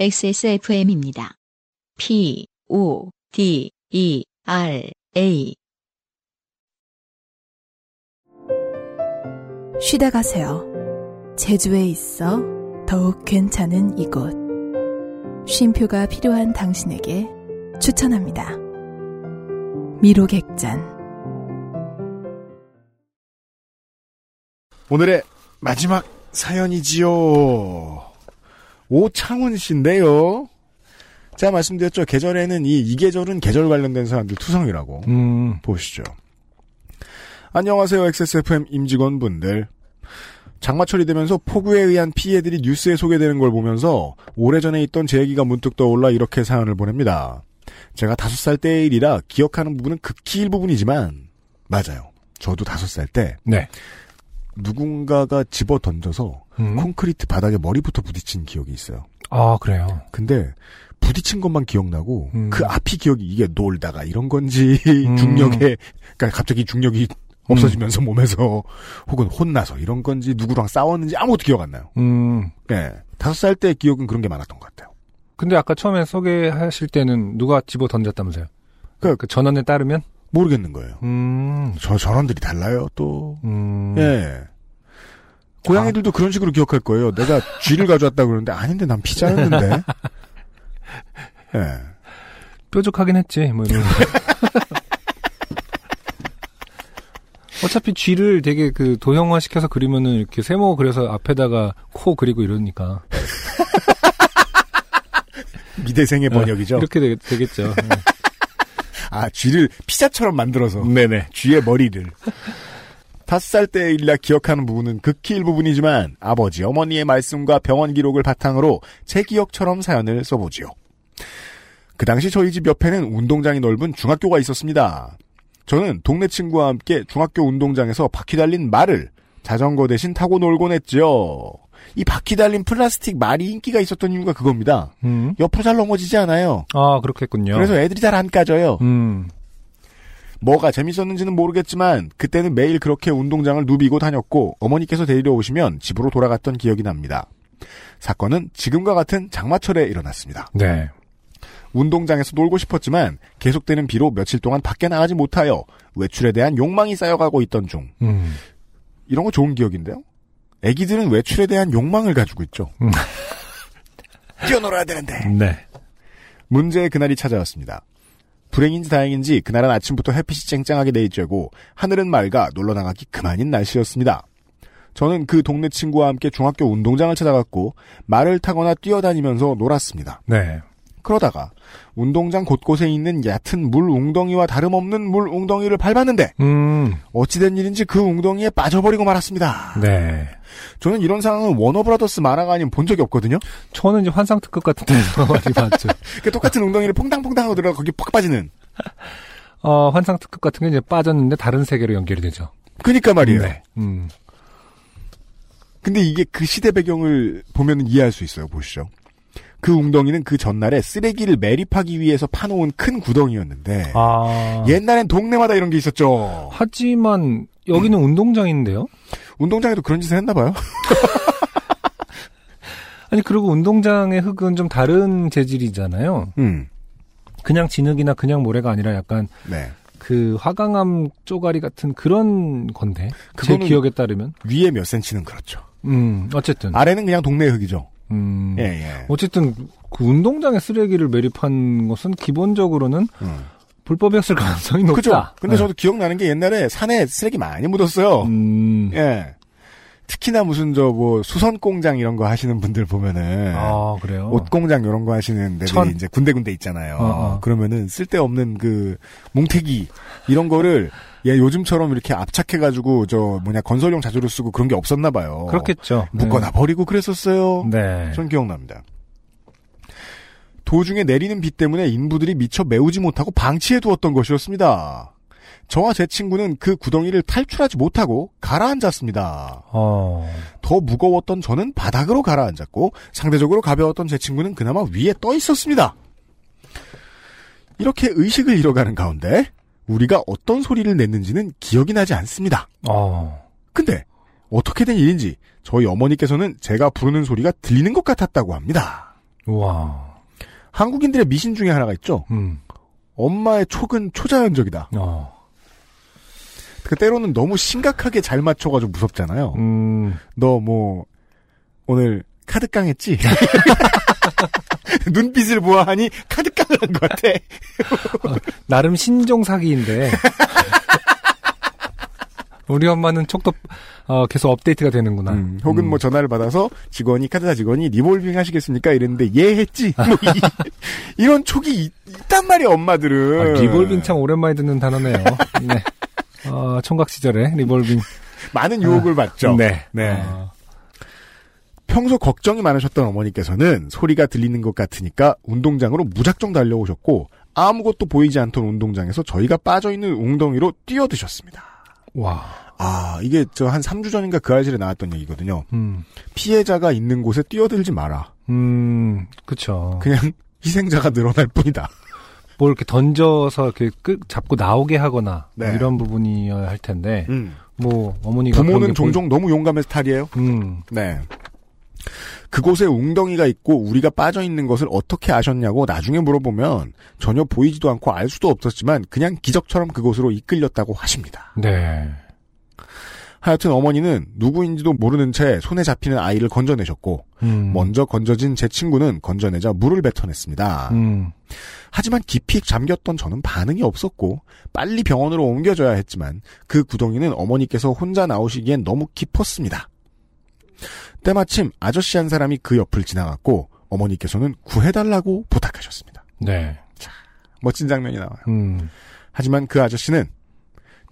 XSFM입니다. P, O, D, E, R, A. 쉬다 가세요. 제주에 있어 더욱 괜찮은 이곳. 쉼표가 필요한 당신에게 추천합니다. 미로객잔. 오늘의 마지막 사연이지요. 오창훈 씨인데요. 제가 말씀드렸죠. 계절에는 이, 이 계절은 계절 관련된 사람들 투성이라고. 음, 보시죠. 안녕하세요. XSFM 임직원분들. 장마철이 되면서 폭우에 의한 피해들이 뉴스에 소개되는 걸 보면서 오래전에 있던 제 얘기가 문득 떠올라 이렇게 사연을 보냅니다. 제가 다섯 살 때의 일이라 기억하는 부분은 극히 일부분이지만 맞아요. 저도 다섯 살 때 네. 누군가가 집어 던져서 음. 콘크리트 바닥에 머리부터 부딪힌 기억이 있어요. 아, 그래요. 근데 부딪힌 것만 기억나고 음. 그 앞이 기억이 이게 놀다가 이런 건지 음. 중력에 그러니까 갑자기 중력이 없어지면서 몸에서 혹은 혼나서 이런 건지 누구랑 싸웠는지 아무것도 기억 안 나요. 음. 네. 다섯 살 때 기억은 그런 게 많았던 것 같아요. 근데 아까 처음에 소개하실 때는 누가 집어 던졌다면서요? 그- 그 전원에 따르면? 모르겠는 거예요. 음. 저 전원들이 달라요 또. 음. 예. 고양이들도 그런 식으로 기억할 거예요. 내가 쥐를 가져왔다 그러는데 아닌데 난 피자였는데. 예. 뾰족하긴 했지, 뭐 이런. 어차피 쥐를 되게 그 도형화 시켜서 그리면은 이렇게 세모 그려서 앞에다가 코 그리고 이러니까. 미대생의 번역이죠. 이렇게 되, 되겠죠. 아 쥐를 피자처럼 만들어서. 네네. 쥐의 머리를. 다섯 살 때의 일이라 기억하는 부분은 극히 일부분이지만 아버지, 어머니의 말씀과 병원 기록을 바탕으로 제 기억처럼 사연을 써보지요. 그 당시 저희 집 옆에는 운동장이 넓은 중학교가 있었습니다. 저는 동네 친구와 함께 중학교 운동장에서 바퀴 달린 말을 자전거 대신 타고 놀곤 했죠. 이 바퀴 달린 플라스틱 말이 인기가 있었던 이유가 그겁니다. 음. 옆으로 잘 넘어지지 않아요. 아, 그렇겠군요. 그래서 애들이 잘 안 까져요. 음. 뭐가 재밌었는지는 모르겠지만 그때는 매일 그렇게 운동장을 누비고 다녔고 어머니께서 데리러 오시면 집으로 돌아갔던 기억이 납니다. 사건은 지금과 같은 장마철에 일어났습니다. 네. 운동장에서 놀고 싶었지만 계속되는 비로 며칠 동안 밖에 나가지 못하여 외출에 대한 욕망이 쌓여가고 있던 중 음. 이런 거 좋은 기억인데요. 애기들은 외출에 대한 욕망을 가지고 있죠. 음. 뛰어놀아야 되는데. 네. 문제의 그날이 찾아왔습니다. 불행인지 다행인지 그날은 아침부터 햇빛이 쨍쨍하게 내리쬐고 하늘은 맑아 놀러 나가기 그만인 날씨였습니다. 저는 그 동네 친구와 함께 중학교 운동장을 찾아갔고 말을 타거나 뛰어다니면서 놀았습니다. 네. 그러다가 운동장 곳곳에 있는 얕은 물 웅덩이와 다름없는 물 웅덩이를 밟았는데 음. 어찌된 일인지 그 웅덩이에 빠져버리고 말았습니다. 네. 저는 이런 상황은 워너브라더스 만화가 아닌 본 적이 없거든요. 저는 이제 환상 특급 같은 데서 많이 봤죠. 그 똑같은 웅덩이를 퐁당퐁당 하고 들어가 거기 팍 빠지는. 어, 환상 특급 같은 게 이제 빠졌는데 다른 세계로 연결이 되죠. 그니까 말이에요. 네. 음. 근데 이게 그 시대 배경을 보면 이해할 수 있어요. 보시죠. 그 웅덩이는 그 전날에 쓰레기를 매립하기 위해서 파놓은 큰 구덩이였는데 아. 옛날엔 동네마다 이런 게 있었죠. 하지만 여기는 운동장인데요. 운동장에도 그런 짓을 했나 봐요. 아니 그리고 운동장의 흙은 좀 다른 재질이잖아요. 음. 그냥 진흙이나 그냥 모래가 아니라 약간 네. 그 화강암 쪼가리 같은 그런 건데. 제 기억에 따르면. 위에 몇 센치는 그렇죠. 음, 어쨌든. 아래는 그냥 동네 흙이죠. 음. 예, 예. 어쨌든 그 운동장에 쓰레기를 매립한 것은 기본적으로는 음. 불법이었을 가능성이 높다. 그죠? 근데 네. 저도 기억나는 게 옛날에 산에 쓰레기 많이 묻었어요. 음. 예. 특히나 무슨 저 뭐 수선 공장 이런 거 하시는 분들 보면은 아, 그래요? 옷 공장 이런 거 하시는 데들이 천. 이제 군데군데 있잖아요. 어, 어. 그러면은 쓸데없는 그 뭉태기 이런 거를 예 요즘처럼 이렇게 압착해 가지고 저 뭐냐 건설용 자재로 쓰고 그런 게 없었나 봐요. 그렇겠죠. 묶어놔 버리고 그랬었어요. 네. 전 기억납니다. 도중에 내리는 비 때문에 인부들이 미처 메우지 못하고 방치해 두었던 것이었습니다. 저와 제 친구는 그 구덩이를 탈출하지 못하고 가라앉았습니다. 어. 더 무거웠던 저는 바닥으로 가라앉았고 상대적으로 가벼웠던 제 친구는 그나마 위에 떠 있었습니다. 이렇게 의식을 잃어가는 가운데 우리가 어떤 소리를 냈는지는 기억이 나지 않습니다. 어. 근데 어떻게 된 일인지 저희 어머니께서는 제가 부르는 소리가 들리는 것 같았다고 합니다. 와. 한국인들의 미신 중에 하나가 있죠. 음. 엄마의 촉은 초자연적이다. 어. 그 때로는 너무 심각하게 잘 맞춰가지고 무섭잖아요. 음. 너 뭐 오늘 카드 깡 했지? 눈빛을 보아하니 카드 깡을 한 것 같아. 나름 신종 사기인데. 우리 엄마는 촉도 어, 계속 업데이트가 되는구나. 음, 혹은 음. 뭐 전화를 받아서 직원이 카드사 직원이 리볼빙 하시겠습니까? 이랬는데 예 했지. 뭐 이, 런 촉이 있, 단 말이야 엄마들은. 아, 리볼빙 참 오랜만에 듣는 단어네요. 네. 어, 총각 시절에 리볼빙. 많은 유혹을 받죠. 네. 네. 어, 평소 걱정이 많으셨던 어머니께서는 소리가 들리는 것 같으니까 운동장으로 무작정 달려오셨고 아무것도 보이지 않던 운동장에서 저희가 빠져있는 웅덩이로 뛰어드셨습니다. 와. 아, 이게 저 한 3주 전인가 그 알실에 나왔던 얘기거든요. 음. 피해자가 있는 곳에 뛰어들지 마라. 음, 그쵸. 그냥 희생자가 늘어날 뿐이다. 뭘 이렇게 던져서 이렇게 끝 잡고 나오게 하거나 뭐 네. 이런 부분이어야 할 텐데 음. 뭐 어머니가 부모는 게 종종 너무 용감한 스타일이에요. 보이... 음. 네. 그곳에 웅덩이가 있고 우리가 빠져 있는 것을 어떻게 아셨냐고 나중에 물어보면 전혀 보이지도 않고 알 수도 없었지만 그냥 기적처럼 그곳으로 이끌렸다고 하십니다. 네. 하여튼 어머니는 누구인지도 모르는 채 손에 잡히는 아이를 건져내셨고 음. 먼저 건져진 제 친구는 건져내자 물을 뱉어냈습니다. 음. 하지만 깊이 잠겼던 저는 반응이 없었고 빨리 병원으로 옮겨져야 했지만 그 구덩이는 어머니께서 혼자 나오시기엔 너무 깊었습니다. 때마침 아저씨 한 사람이 그 옆을 지나갔고 어머니께서는 구해달라고 부탁하셨습니다. 네. 멋진 장면이 나와요. 음. 하지만 그 아저씨는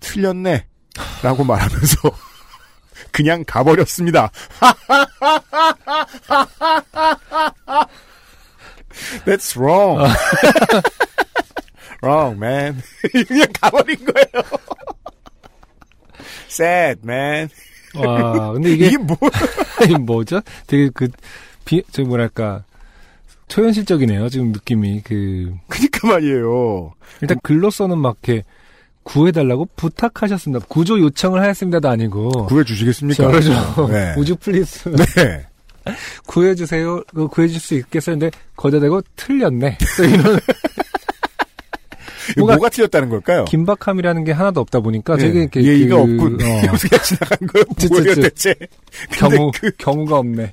틀렸네 라고 말하면서 그냥 가버렸습니다. That's wrong. wrong, man. 그냥 가버린 거예요. Sad, man. 와, 근데 이게 이게 뭐? 이게 뭐죠? 되게 그, 비, 저 뭐랄까, 초현실적이네요, 지금 느낌이. 그, 그니까 말이에요. 일단 글로서는 막 이렇게 구해달라고 부탁하셨습니다. 구조 요청을 하였습니다도 아니고. 구해주시겠습니까? 그렇죠. 네. Would you please. 네. 구해주세요. 그 구해줄 수 있겠어요. 근데 거기다 대고 틀렸네. 또 이런 뭐가- 뭐가 틀렸다는 걸까요? 긴박함이라는 게 하나도 없다 보니까 네. 되게 이렇게 예의가 그, 없군. 어, 그냥 지나간 거예요. 쯔, 뭐예요. 대체? 경우 그 경우가 없네.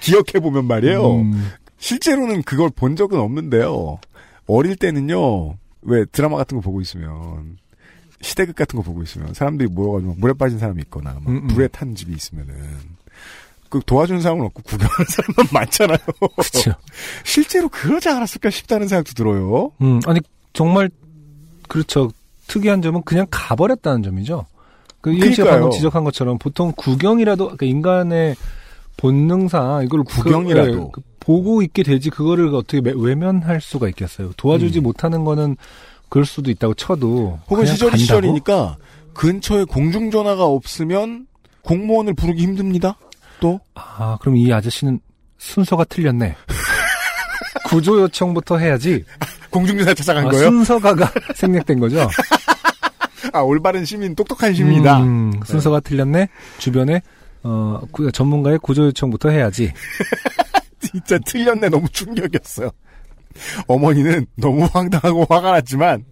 기억해 보면 말이에요. 음, 실제로는 그걸 본 적은 없는데요. 어릴 때는요, 왜 드라마 같은 거 보고 있으면, 시대극 같은 거 보고 있으면, 사람들이 모여가지고 물에 빠진 사람이 있거나, 막 음, 음. 불에 탄 집이 있으면은, 그 도와주는 사람은 없고 구경하는 사람만 많잖아요. 그렇죠. 실제로 그러지 않았을까 싶다는 생각도 들어요. 음, 아니 정말 그렇죠. 특이한 점은 그냥 가버렸다는 점이죠. 그 이현 씨가. 방금 지적한 것처럼 보통 구경이라도 그러니까 인간의 본능상 이걸 그- 구경이라도. 예, 그 보고 있게 되지 그거를 어떻게 매- 외면할 수가 있겠어요. 도와주지 음. 못하는 거는 그럴 수도 있다고 쳐도 혹은 시절이 간다고? 시절이니까, 근처에 공중전화가 없으면, 공무원을 부르기 힘듭니다. 또, 아 그럼 이 아저씨는 순서가 틀렸네. 구조 요청부터 해야지. 공중전화 찾아간 아, 거예요? 순서가가 생략된 거죠. 아, 올바른 시민, 똑똑한 시민이다. 음, 순서가 틀렸네. 주변에 어 구- 전문가의 구조 요청부터 해야지. 진짜 틀렸네. 너무 충격이었어요. 어머니는 너무 황당하고 화가 났지만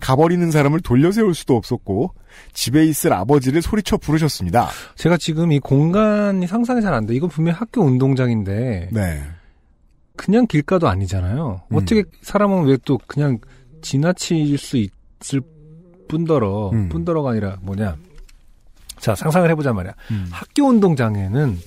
가버리는 사람을 돌려 세울 수도 없었고 집에 있을 아버지를 소리쳐 부르셨습니다. 제가 지금 이 공간이 상상이 잘 안 돼. 이건 분명 히 학교 운동장인데 네. 그냥 길가도 아니잖아요. 음. 어떻게 사람은 왜 또 그냥 지나칠 수 있을 뿐더러 음. 뿐더러가 아니라 뭐냐? 자 상상을 해보자 말이야. 음. 학교 운동장에는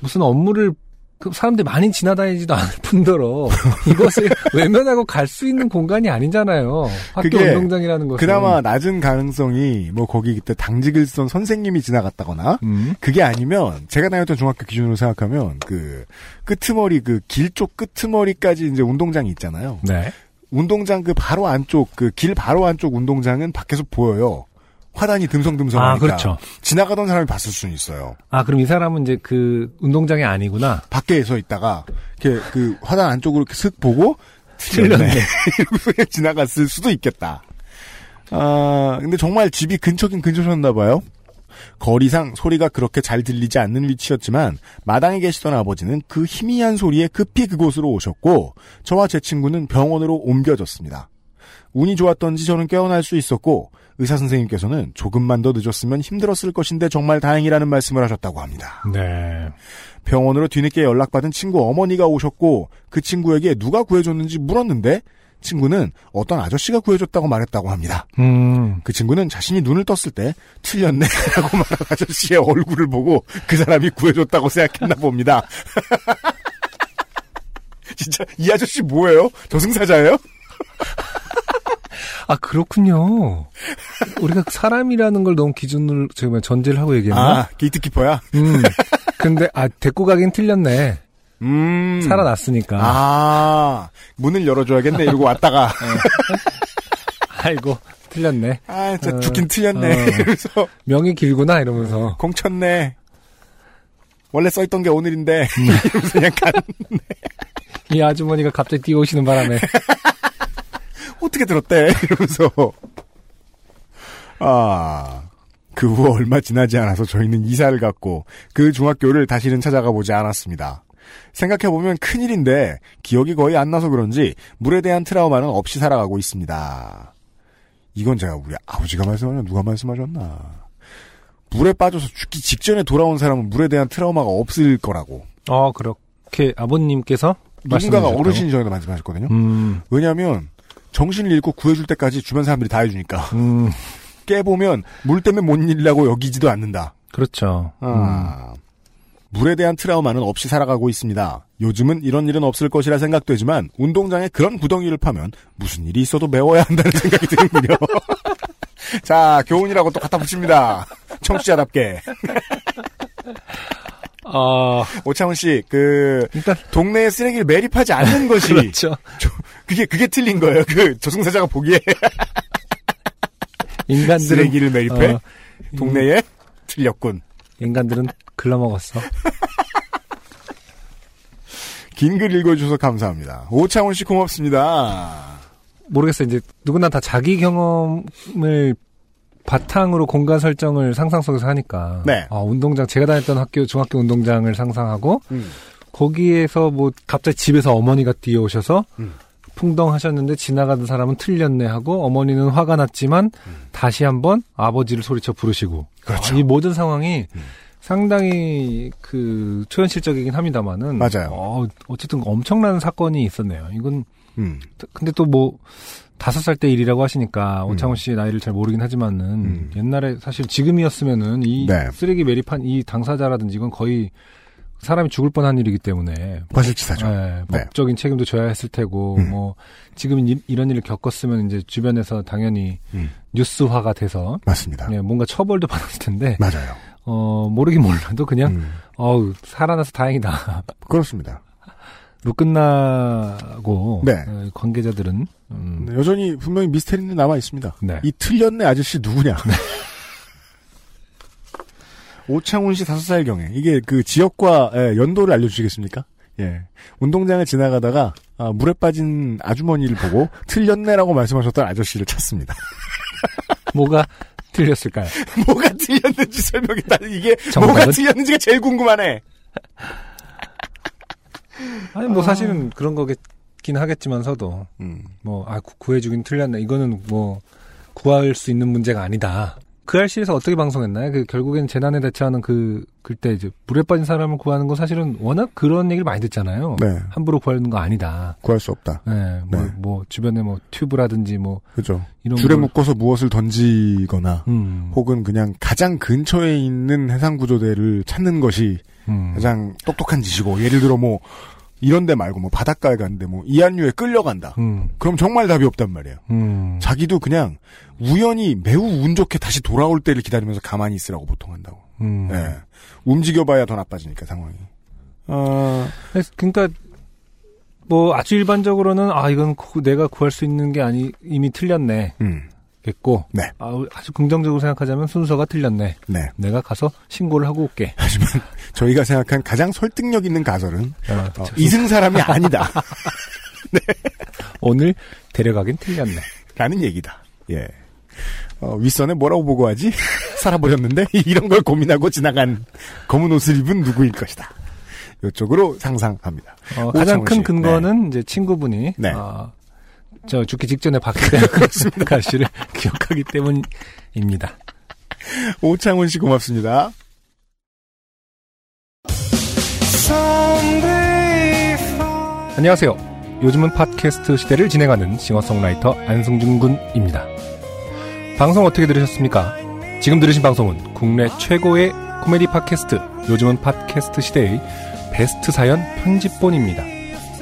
무슨 업무를 그 사람들이 많이 지나다니지도 않을 뿐더러 이것을 외면하고 갈 수 있는 공간이 아니잖아요. 학교 그게 운동장이라는 것은 그나마 낮은 가능성이 뭐 거기 그때 당직을 쓴 선생님이 지나갔다거나 음. 그게 아니면 제가 다녔던 중학교 기준으로 생각하면 그 끄트머리 그 길 쪽 끄트머리까지 이제 운동장이 있잖아요. 네. 운동장 그 바로 안쪽 그 길 바로 안쪽 운동장은 밖에서 보여요. 화단이 듬성듬성하니까 아 그렇죠. 지나가던 사람이 봤을 수는 있어요. 아 그럼 이 사람은 이제 그 운동장이 아니구나. 밖에 서 있다가 이렇게 그 화단 안쪽으로 이렇게 슥 보고 틀렸네. 그냥 지나갔을 수도 있겠다. 아 근데 정말 집이 근처긴 근처셨나 봐요. 거리상 소리가 그렇게 잘 들리지 않는 위치였지만 마당에 계시던 아버지는 그 희미한 소리에 급히 그곳으로 오셨고 저와 제 친구는 병원으로 옮겨졌습니다. 운이 좋았던지 저는 깨어날 수 있었고 의사 선생님께서는 조금만 더 늦었으면 힘들었을 것인데 정말 다행이라는 말씀을 하셨다고 합니다. 네. 병원으로 뒤늦게 연락받은 친구 어머니가 오셨고 그 친구에게 누가 구해줬는지 물었는데 친구는 어떤 아저씨가 구해줬다고 말했다고 합니다. 음. 그 친구는 자신이 눈을 떴을 때 틀렸네라고 말한 아저씨의 얼굴을 보고 그 사람이 구해줬다고 생각했나 봅니다. 진짜 이 아저씨 뭐예요? 저승사자예요? 아, 그렇군요. 우리가 사람이라는 걸 너무 기준으로, 저기 뭐야, 전제를 하고 얘기했나? 아 게이트키퍼야? 음. 근데, 아, 데리고 가긴 틀렸네. 음. 살아났으니까. 아 문을 열어줘야겠네 이러고 왔다가 아이고, 틀렸네. 아 진짜 어, 죽긴 틀렸네 어. 이러면서 명이 길구나, 이러면서. 공쳤네. 원래 써있던 게 오늘인데 음. 이러면서 그냥 간이 아주머니가 갑자기 뛰어오시는 바람에. 어떻게 들었대? 이러면서. 아. 그 후 얼마 지나지 않아서 저희는 이사를 갔고 그 중학교를 다시는 찾아가 보지 않았습니다. 생각해보면 큰일인데 기억이 거의 안 나서 그런지 물에 대한 트라우마는 없이 살아가고 있습니다. 이건 제가 우리 아버지가 말씀하셨나 누가 말씀하셨나. 물에 빠져서 죽기 직전에 돌아온 사람은 물에 대한 트라우마가 없을 거라고. 어, 그렇게 아버님께서 누군가가? 어르신이 전에도 말씀하셨거든요. 음, 왜냐하면 정신을 잃고 구해줄 때까지 주변 사람들이 다 해주니까 음, 깨보면 물 때문에 못 일이라고 여기지도 않는다. 그렇죠. 음. 아. 물에 대한 트라우마는 없이 살아가고 있습니다. 요즘은 이런 일은 없을 것이라 생각되지만 운동장에 그런 구덩이를 파면 무슨 일이 있어도 메워야 한다는 생각이 드는군요. 자, 교훈이라고 또 갖다 붙입니다. 청취자답게. 아, 오창훈 씨, 그, 일단, 동네에 쓰레기를 매립하지 않는 것이, 그렇죠. 그게, 그게 틀린 거예요. 그, 저승사자가 보기에 인간들은, 쓰레기를 매립해? 어, 동네에? 틀렸군. 인간들은 글러먹었어. 긴 글 읽어주셔서 감사합니다. 오창훈 씨 고맙습니다. 모르겠어요. 이제 누구나 다 자기 경험을 바탕으로 공간 설정을 상상 속에서 하니까. 네. 아, 운동장, 제가 다녔던 학교, 중학교 운동장을 상상하고, 음. 거기에서 뭐, 갑자기 집에서 어머니가 뛰어오셔서, 음. 풍덩하셨는데 지나가던 사람은 틀렸네 하고, 어머니는 화가 났지만, 다시 한번 아버지를 소리쳐 부르시고. 그렇죠. 아, 이 모든 상황이 음. 상당히 그, 초현실적이긴 합니다만은. 맞아요. 어, 어쨌든 엄청난 사건이 있었네요. 이건 음. 근데 또 뭐 다섯 살 때 일이라고 하시니까 오창훈 씨의 나이를 잘 모르긴 하지만은 음. 옛날에 사실 지금이었으면은 이 네. 쓰레기 매립한 이 당사자라든지 이건 거의 사람이 죽을 뻔한 일이기 때문에 과실치사죠. 예, 네. 법적인 책임도 져야 했을 테고 음. 뭐 지금 이, 이런 일을 겪었으면 이제 주변에서 당연히 음. 뉴스화가 돼서 맞습니다. 예, 뭔가 처벌도 받았을 텐데 맞아요. 어 모르긴 몰라도 그냥 음. 어우 살아나서 다행이다. 그렇습니다. 로 끝나고 네. 어, 관계자들은 음, 여전히 분명히 미스테리는 남아 있습니다. 네. 이 틀렸네 아저씨 누구냐? 오창훈 씨 다섯 살 경에 이게 그 지역과 예, 연도를 알려주시겠습니까? 예, 운동장을 지나가다가 아, 물에 빠진 아주머니를 보고 틀렸네라고 말씀하셨던 아저씨를 찾습니다. 뭐가 틀렸을까요? 뭐가 틀렸는지 설명했다. 이게 정답은? 뭐가 틀렸는지가 제일 궁금하네. 아니 뭐 사실은 그런 거겠긴 하겠지만서도 음, 뭐아 구해주긴 틀렸네 이거는 뭐 구할 수 있는 문제가 아니다. 그 알실에서 어떻게 방송했나요? 그 결국엔 재난에 대처하는 그 그때 이제 물에 빠진 사람을 구하는 건 사실은 워낙 그런 얘기를 많이 듣잖아요. 네, 함부로 구하는 거 아니다. 구할 수 없다. 네, 뭐, 네. 뭐 주변에 뭐 튜브라든지 뭐 그죠. 이런 줄에 걸- 묶어서 무엇을 던지거나 음, 혹은 그냥 가장 근처에 있는 해상 구조대를 찾는 것이 음, 가장 똑똑한 짓이고 예를 들어 뭐 이런 데 말고 뭐 바닷가에 갔는데 뭐 이한류에 끌려간다. 음, 그럼 정말 답이 없단 말이에요. 음. 자기도 그냥 우연히 매우 운 좋게 다시 돌아올 때를 기다리면서 가만히 있으라고 보통 한다고. 음. 예. 움직여봐야 더 나빠지니까 상황이. 아, 그러니까 뭐 아주 일반적으로는 아 이건 구- 내가 구할 수 있는 게 아니 이미 틀렸네. 음, 겠고 네. 아, 아주 긍정적으로 생각하자면 순서가 틀렸네. 네. 내가 가서 신고를 하고 올게. 하지만 저희가 생각한 가장 설득력 있는 가설은 어, 어, 저- 이승 사람이 아니다. 오늘 데려가긴 틀렸네. 라는 얘기다. 예. 어, 윗선에 뭐라고 보고하지? 살아버렸는데 이런 걸 고민하고 지나간 검은 옷을 입은 누구일 것이다. 이쪽으로 상상합니다. 어, 가장 큰 씨. 근거는 이제 친구분이 네. 어, 저 죽기 직전에 박대한 가시를 기억하기 때문입니다. 오창훈 씨 고맙습니다. 안녕하세요. 요즘은 팟캐스트 시대를 진행하는 싱어송라이터 안승준 군입니다. 방송 어떻게 들으셨습니까? 지금 들으신 방송은 국내 최고의 코미디 팟캐스트 요즘은 팟캐스트 시대의 베스트 사연 편집본입니다.